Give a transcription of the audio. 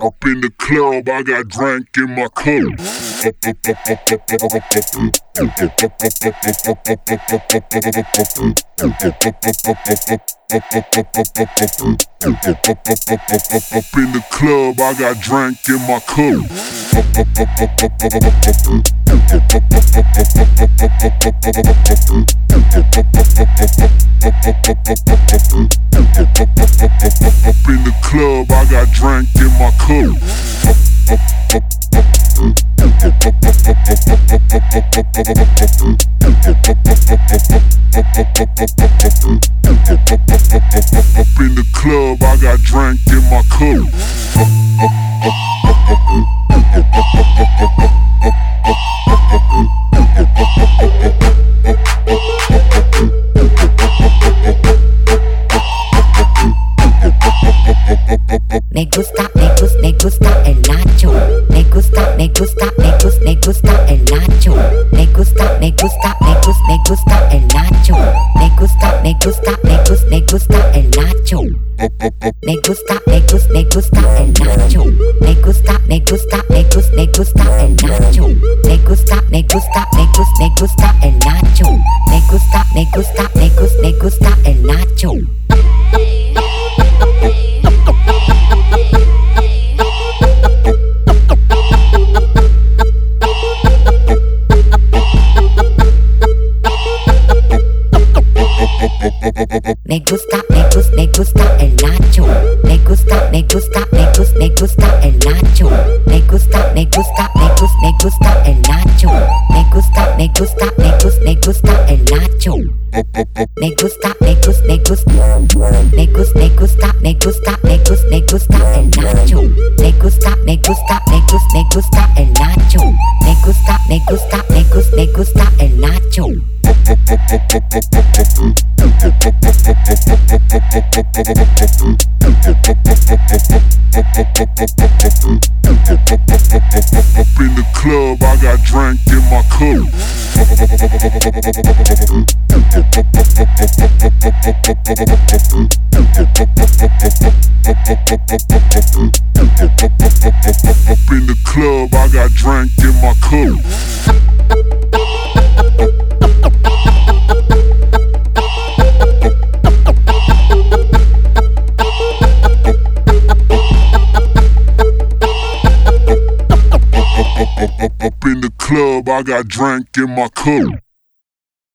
Up in the club, I got drink in my cup. Up in the club, I got drink in my cup. In the club, I got drink in my cup. Up in the club, I got drink in my cup. Me gusta, me gusta, me gusta el nacho. Me gusta, me gusta, me gusta, me gusta el nacho. Me gusta, me gusta, me gusta, me gusta el nacho. Me gusta, me gusta, me gusta, me gusta el nacho. Me gusta, me gusta, me gusta el nacho. Me gusta, me gusta, me gusta, me gusta el nacho. Me gusta, me gusta, me gusta, me gusta el nacho. Me gusta, me gusta, me gusta, me gusta el nacho. Me gusta, me gusta, me gusta el nacho. Me gusta, me gusta, me gusta, me gusta el nacho. Me gusta, me gusta, me gusta, me gusta el nacho. Me gusta, me gusta, me gusta, me gusta el nacho. Me gusta, me gusta, me gusta, me gusta, me gusta, me gusta, me gusta, me gusta el nacho. Me gusta, me gusta, me gusta, me gusta el nacho. Me gusta, me gusta, me gusta, me gusta el nacho. Up in the club, I got drink in my cup. Up up in the club, I got drank in my cup.